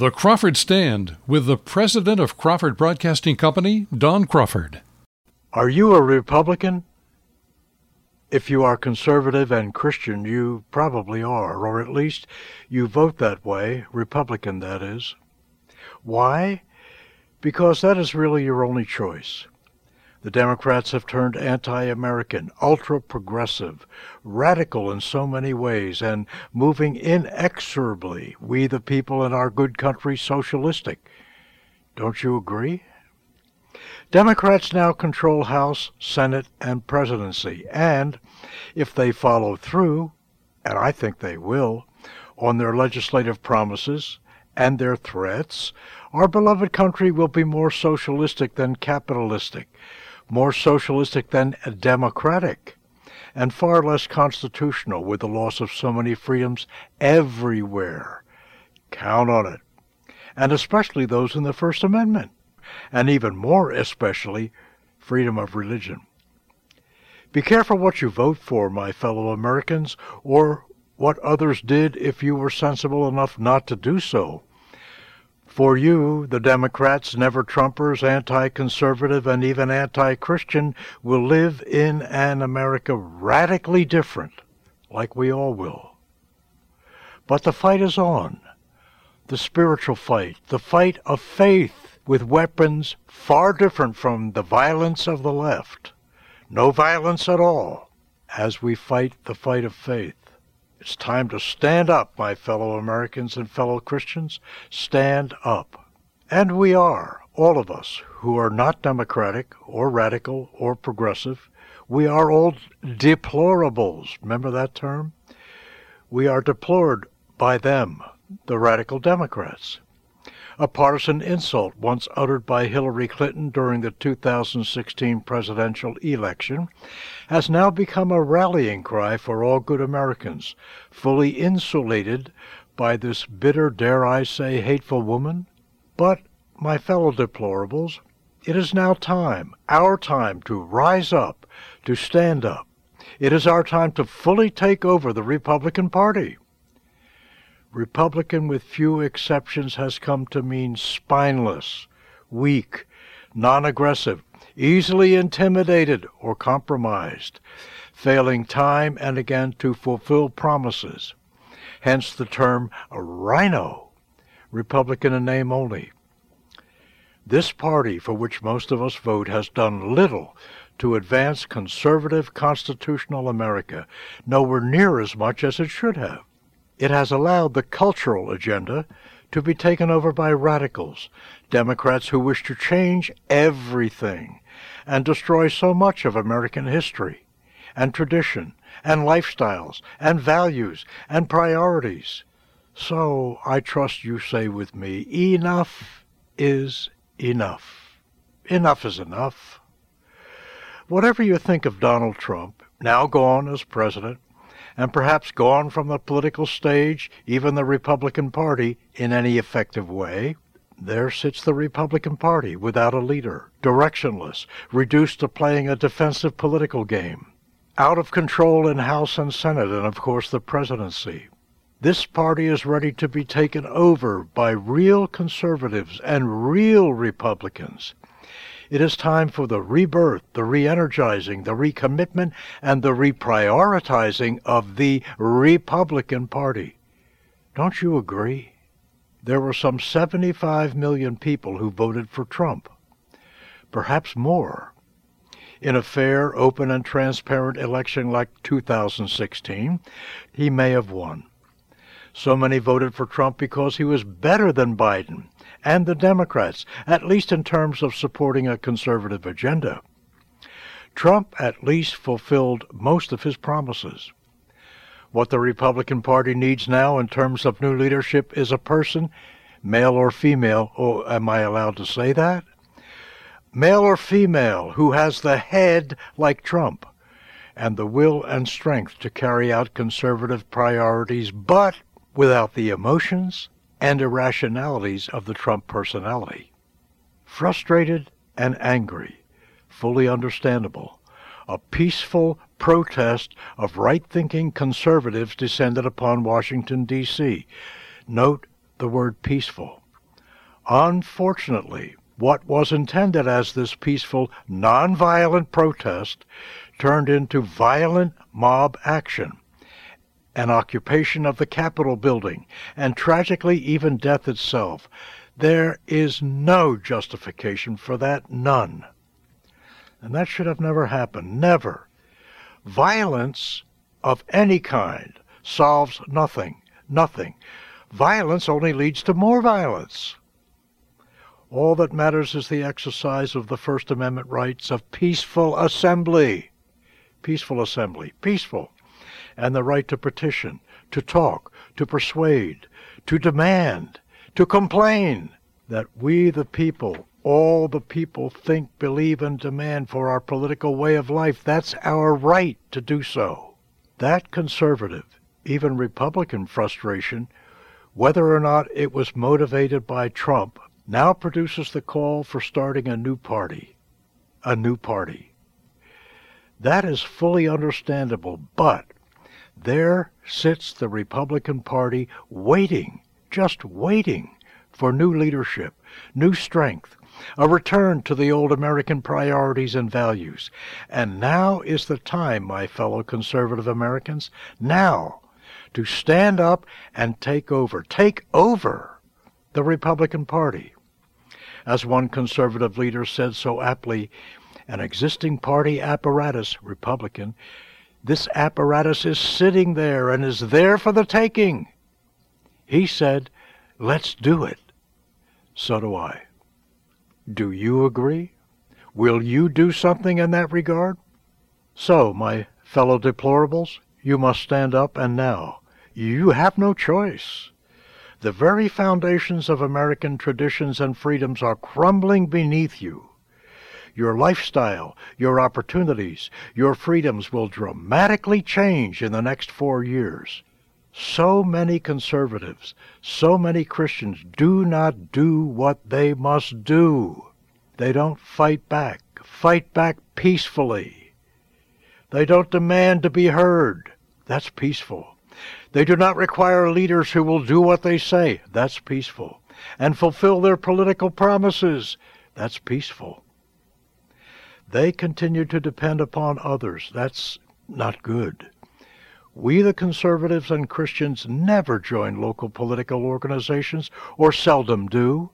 The Crawford Stand with the president of Crawford Broadcasting Company, Don Crawford. Are you a Republican? If you are conservative and Christian, you probably are, or at least you vote that way, Republican that is. Why? Because that is really your only choice. The Democrats have turned anti American, ultra progressive, radical in so many ways, and moving inexorably, we the people in our good country, socialistic. Don't you agree? Democrats now control House, Senate, and presidency, and if they follow through, and I think they will, on their legislative promises and their threats, our beloved country will be more socialistic than capitalistic more socialistic than democratic, and far less constitutional with the loss of so many freedoms everywhere. Count on it. And especially those in the First Amendment, and even more especially freedom of religion. Be careful what you vote for, my fellow Americans, or what others did if you were sensible enough not to do so. For you, the Democrats, never Trumpers, anti conservative, and even anti Christian, will live in an America radically different, like we all will. But the fight is on. The spiritual fight, the fight of faith, with weapons far different from the violence of the left. No violence at all, as we fight the fight of faith. It's time to stand up, my fellow Americans and fellow Christians. Stand up. And we are, all of us, who are not democratic or radical or progressive. We are all deplorables. Remember that term? We are deplored by them, the radical Democrats a partisan insult once uttered by Hillary Clinton during the 2016 presidential election, has now become a rallying cry for all good Americans, fully insulated by this bitter, dare I say, hateful woman. But, my fellow deplorables, it is now time, our time, to rise up, to stand up. It is our time to fully take over the Republican Party. Republican, with few exceptions, has come to mean spineless, weak, non aggressive, easily intimidated or compromised, failing time and again to fulfill promises. Hence the term RINO, Republican in name only. This party, for which most of us vote, has done little to advance conservative constitutional America, nowhere near as much as it should have. It has allowed the cultural agenda to be taken over by radicals, Democrats who wish to change everything and destroy so much of American history and tradition and lifestyles and values and priorities. So I trust you say with me, enough is enough. Enough is enough. Whatever you think of Donald Trump, now gone as president, and perhaps gone from the political stage, even the Republican Party, in any effective way, there sits the Republican Party without a leader, directionless, reduced to playing a defensive political game, out of control in House and Senate, and of course the presidency. This party is ready to be taken over by real conservatives and real Republicans. It is time for the rebirth, the re energizing, the recommitment, and the reprioritizing of the Republican Party. Don't you agree? There were some 75 million people who voted for Trump. Perhaps more. In a fair, open, and transparent election like 2016, he may have won. So many voted for Trump because he was better than Biden and the Democrats, at least in terms of supporting a conservative agenda. Trump at least fulfilled most of his promises. What the Republican Party needs now in terms of new leadership is a person, male or female, oh, am I allowed to say that? Male or female, who has the head like Trump and the will and strength to carry out conservative priorities, but without the emotions and irrationalities of the Trump personality. Frustrated and angry, fully understandable, a peaceful protest of right thinking conservatives descended upon Washington, D.C. Note the word peaceful. Unfortunately, what was intended as this peaceful, nonviolent protest turned into violent mob action, an occupation of the Capitol building, and tragically even death itself. There is no justification for that, none. And that should have never happened, never. Violence of any kind solves nothing, nothing. Violence only leads to more violence. All that matters is the exercise of the First Amendment rights of peaceful assembly. Peaceful assembly. Peaceful. And the right to petition, to talk, to persuade, to demand, to complain that we the people, all the people think, believe, and demand for our political way of life. That's our right to do so. That conservative, even Republican frustration, whether or not it was motivated by Trump, now produces the call for starting a new party. A new party. That is fully understandable, but there sits the Republican Party waiting, just waiting for new leadership, new strength, a return to the old American priorities and values. And now is the time, my fellow conservative Americans, now to stand up and take over, take over the Republican Party. As one conservative leader said so aptly, an existing party apparatus, Republican, this apparatus is sitting there and is there for the taking. He said, let's do it. So do I. Do you agree? Will you do something in that regard? So, my fellow deplorables, you must stand up and now. You have no choice. The very foundations of American traditions and freedoms are crumbling beneath you. Your lifestyle, your opportunities, your freedoms will dramatically change in the next four years. So many conservatives, so many Christians do not do what they must do. They don't fight back, fight back peacefully. They don't demand to be heard. That's peaceful. They do not require leaders who will do what they say. That's peaceful. And fulfill their political promises. That's peaceful. They continue to depend upon others. That's not good. We, the conservatives and Christians, never join local political organizations, or seldom do.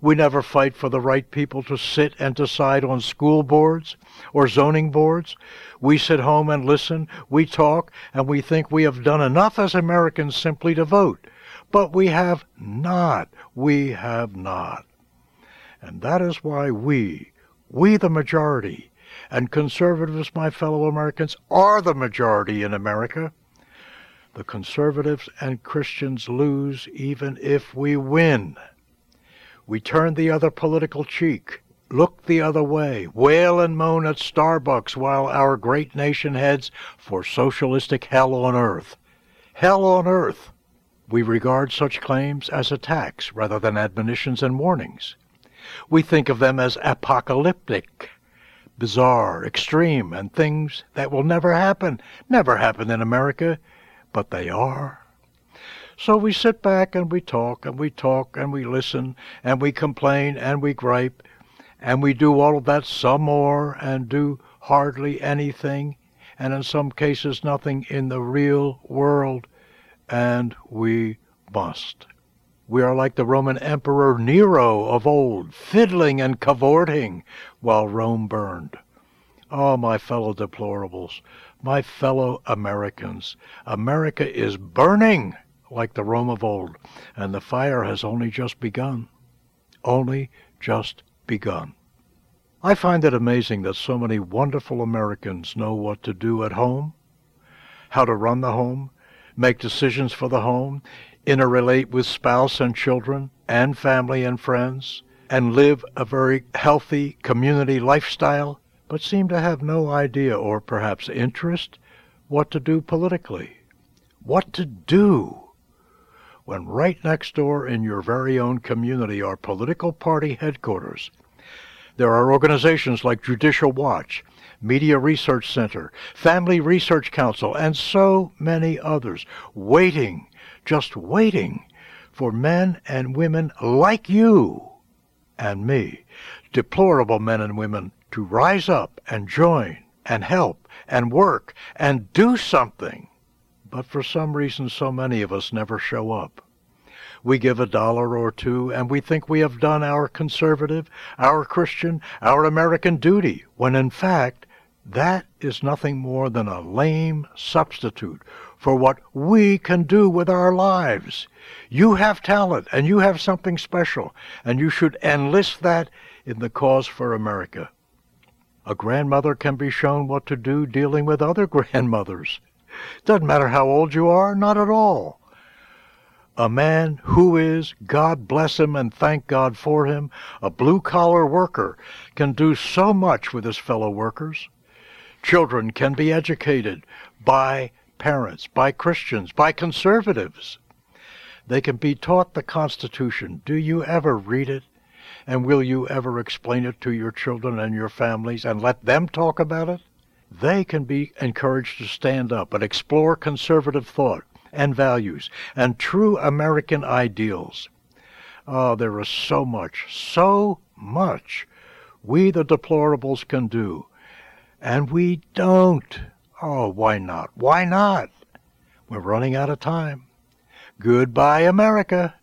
We never fight for the right people to sit and decide on school boards or zoning boards. We sit home and listen, we talk, and we think we have done enough as Americans simply to vote. But we have not. We have not. And that is why we, we the majority, and conservatives, my fellow Americans, are the majority in America. The conservatives and Christians lose even if we win. We turn the other political cheek, look the other way, wail and moan at Starbucks while our great nation heads for socialistic hell on earth. Hell on earth! We regard such claims as attacks rather than admonitions and warnings. We think of them as apocalyptic, bizarre, extreme, and things that will never happen, never happen in America, but they are. So we sit back and we talk and we talk and we listen and we complain and we gripe and we do all of that some more and do hardly anything and in some cases nothing in the real world and we must. We are like the Roman Emperor Nero of old, fiddling and cavorting while Rome burned. Oh, my fellow deplorables, my fellow Americans, America is burning! like the Rome of old, and the fire has only just begun. Only just begun. I find it amazing that so many wonderful Americans know what to do at home, how to run the home, make decisions for the home, interrelate with spouse and children, and family and friends, and live a very healthy community lifestyle, but seem to have no idea or perhaps interest what to do politically. What to do? when right next door in your very own community are political party headquarters. There are organizations like Judicial Watch, Media Research Center, Family Research Council, and so many others waiting, just waiting for men and women like you and me, deplorable men and women, to rise up and join and help and work and do something. But for some reason, so many of us never show up. We give a dollar or two and we think we have done our conservative, our Christian, our American duty, when in fact, that is nothing more than a lame substitute for what we can do with our lives. You have talent and you have something special, and you should enlist that in the cause for America. A grandmother can be shown what to do dealing with other grandmothers. Doesn't matter how old you are, not at all. A man who is, God bless him and thank God for him, a blue collar worker can do so much with his fellow workers. Children can be educated by parents, by Christians, by conservatives. They can be taught the Constitution. Do you ever read it? And will you ever explain it to your children and your families and let them talk about it? They can be encouraged to stand up and explore conservative thought and values and true American ideals. Oh, there is so much, so much we the deplorables can do. And we don't. Oh, why not? Why not? We're running out of time. Goodbye, America.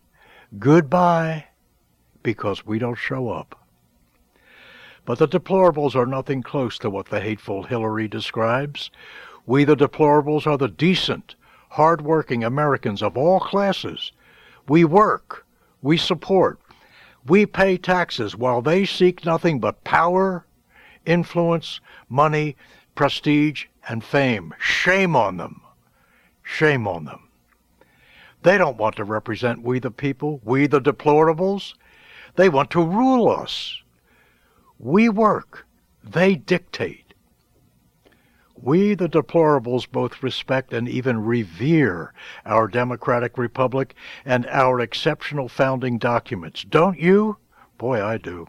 Goodbye. Because we don't show up. But the deplorables are nothing close to what the hateful Hillary describes. We, the deplorables, are the decent, hard-working Americans of all classes. We work. We support. We pay taxes while they seek nothing but power, influence, money, prestige, and fame. Shame on them. Shame on them. They don't want to represent we the people, we the deplorables. They want to rule us. We work. They dictate. We, the deplorables, both respect and even revere our democratic republic and our exceptional founding documents. Don't you? Boy, I do.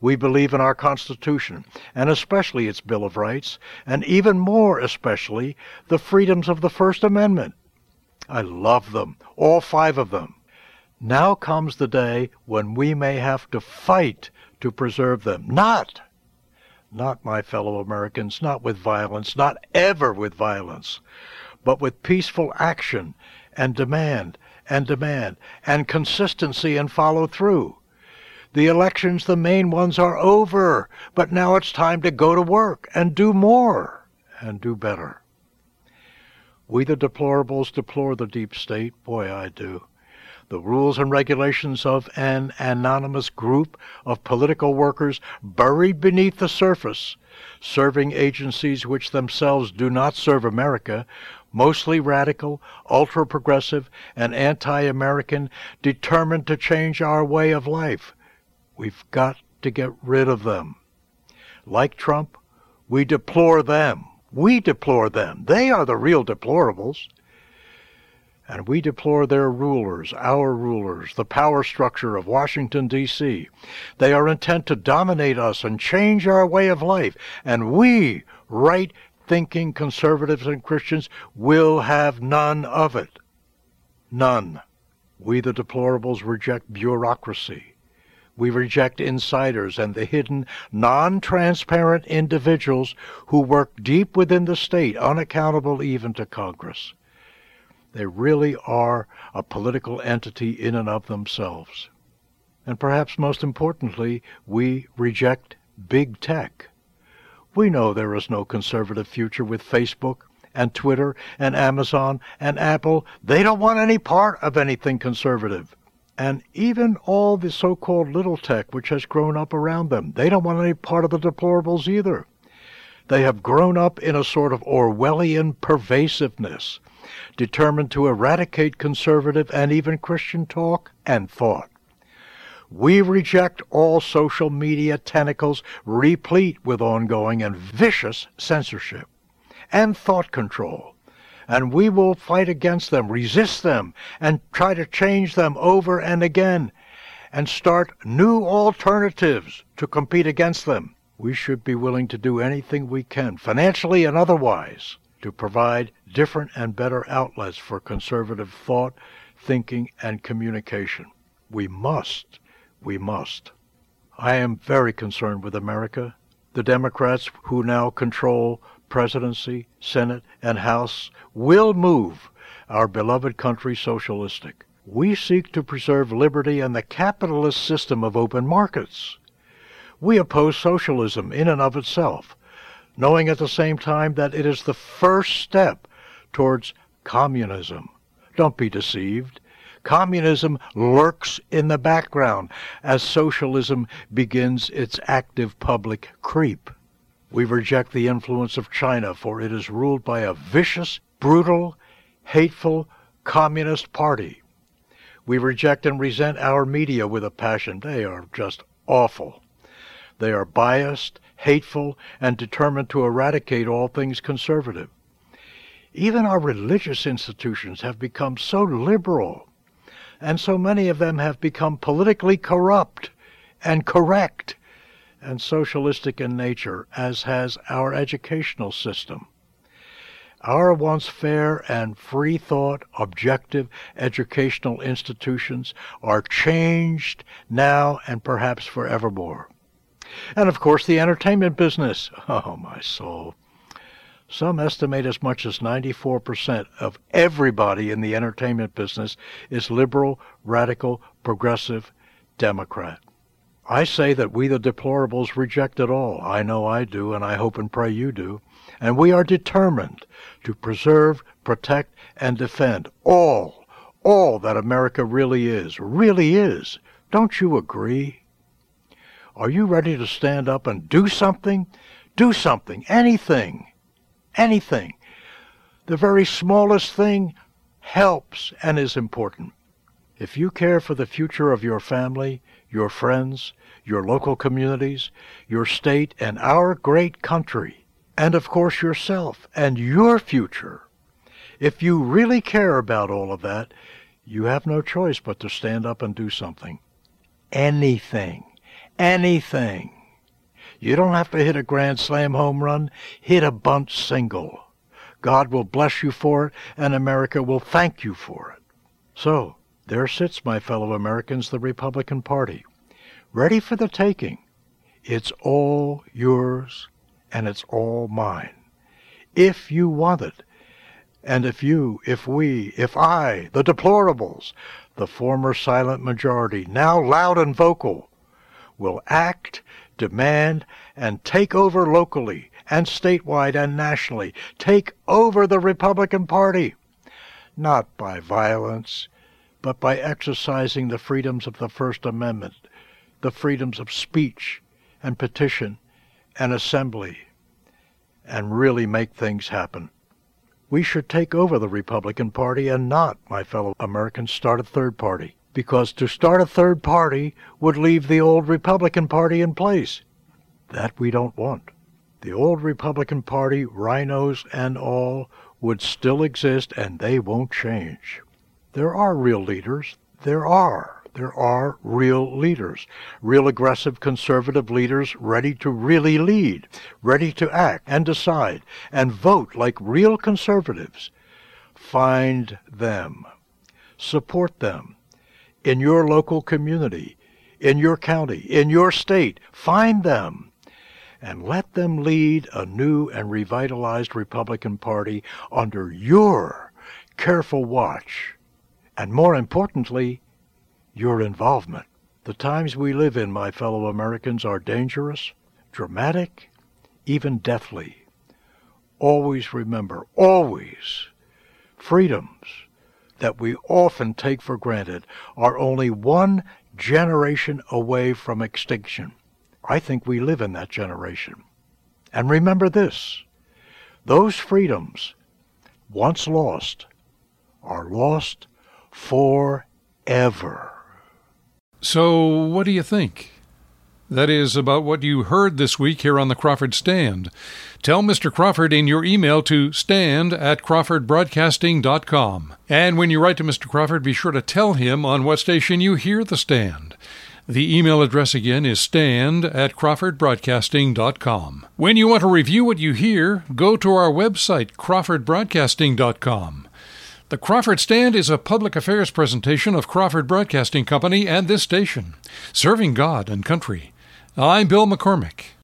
We believe in our Constitution, and especially its Bill of Rights, and even more especially the freedoms of the First Amendment. I love them, all five of them. Now comes the day when we may have to fight to preserve them. Not, not, my fellow Americans, not with violence, not ever with violence, but with peaceful action and demand and demand and consistency and follow through. The elections, the main ones, are over, but now it's time to go to work and do more and do better. We the deplorables deplore the deep state. Boy, I do the rules and regulations of an anonymous group of political workers buried beneath the surface, serving agencies which themselves do not serve America, mostly radical, ultra progressive, and anti American, determined to change our way of life. We've got to get rid of them. Like Trump, we deplore them. We deplore them. They are the real deplorables and we deplore their rulers, our rulers, the power structure of Washington, D.C. They are intent to dominate us and change our way of life, and we, right thinking conservatives and Christians, will have none of it. None. We, the deplorables, reject bureaucracy. We reject insiders and the hidden, non-transparent individuals who work deep within the state, unaccountable even to Congress. They really are a political entity in and of themselves. And perhaps most importantly, we reject big tech. We know there is no conservative future with Facebook and Twitter and Amazon and Apple. They don't want any part of anything conservative. And even all the so-called little tech which has grown up around them, they don't want any part of the deplorables either. They have grown up in a sort of Orwellian pervasiveness determined to eradicate conservative and even Christian talk and thought. We reject all social media tentacles replete with ongoing and vicious censorship and thought control. And we will fight against them, resist them, and try to change them over and again, and start new alternatives to compete against them. We should be willing to do anything we can, financially and otherwise, to provide different and better outlets for conservative thought, thinking, and communication. We must, we must. I am very concerned with America. The Democrats who now control presidency, Senate, and House will move our beloved country socialistic. We seek to preserve liberty and the capitalist system of open markets. We oppose socialism in and of itself, knowing at the same time that it is the first step towards communism. Don't be deceived. Communism lurks in the background as socialism begins its active public creep. We reject the influence of China, for it is ruled by a vicious, brutal, hateful, communist party. We reject and resent our media with a passion. They are just awful. They are biased, hateful, and determined to eradicate all things conservative. Even our religious institutions have become so liberal and so many of them have become politically corrupt and correct and socialistic in nature, as has our educational system. Our once fair and free thought, objective educational institutions are changed now and perhaps forevermore. And of course, the entertainment business. Oh, my soul. Some estimate as much as 94% of everybody in the entertainment business is liberal, radical, progressive, Democrat. I say that we the deplorables reject it all. I know I do, and I hope and pray you do. And we are determined to preserve, protect, and defend all, all that America really is, really is. Don't you agree? Are you ready to stand up and do something? Do something, anything anything. The very smallest thing helps and is important. If you care for the future of your family, your friends, your local communities, your state, and our great country, and of course yourself and your future, if you really care about all of that, you have no choice but to stand up and do something. Anything. Anything. You don't have to hit a grand slam home run. Hit a bunt single. God will bless you for it, and America will thank you for it. So, there sits, my fellow Americans, the Republican Party, ready for the taking. It's all yours, and it's all mine. If you want it, and if you, if we, if I, the deplorables, the former silent majority, now loud and vocal, will act demand, and take over locally and statewide and nationally. Take over the Republican Party. Not by violence, but by exercising the freedoms of the First Amendment, the freedoms of speech and petition and assembly, and really make things happen. We should take over the Republican Party and not, my fellow Americans, start a third party because to start a third party would leave the old Republican Party in place. That we don't want. The old Republican Party, RINOs and all, would still exist and they won't change. There are real leaders. There are. There are real leaders, real aggressive conservative leaders ready to really lead, ready to act and decide and vote like real conservatives. Find them. Support them in your local community, in your county, in your state. Find them and let them lead a new and revitalized Republican Party under your careful watch and, more importantly, your involvement. The times we live in, my fellow Americans, are dangerous, dramatic, even deathly. Always remember, always, freedoms that we often take for granted are only one generation away from extinction. I think we live in that generation. And remember this those freedoms, once lost, are lost forever. So, what do you think? That is about what you heard this week here on the Crawford Stand. Tell Mr. Crawford in your email to stand at crawfordbroadcasting.com. And when you write to Mr. Crawford, be sure to tell him on what station you hear the stand. The email address again is stand at crawfordbroadcasting.com. When you want to review what you hear, go to our website, crawfordbroadcasting.com. The Crawford Stand is a public affairs presentation of Crawford Broadcasting Company and this station, serving God and country. I'm Bill McCormick.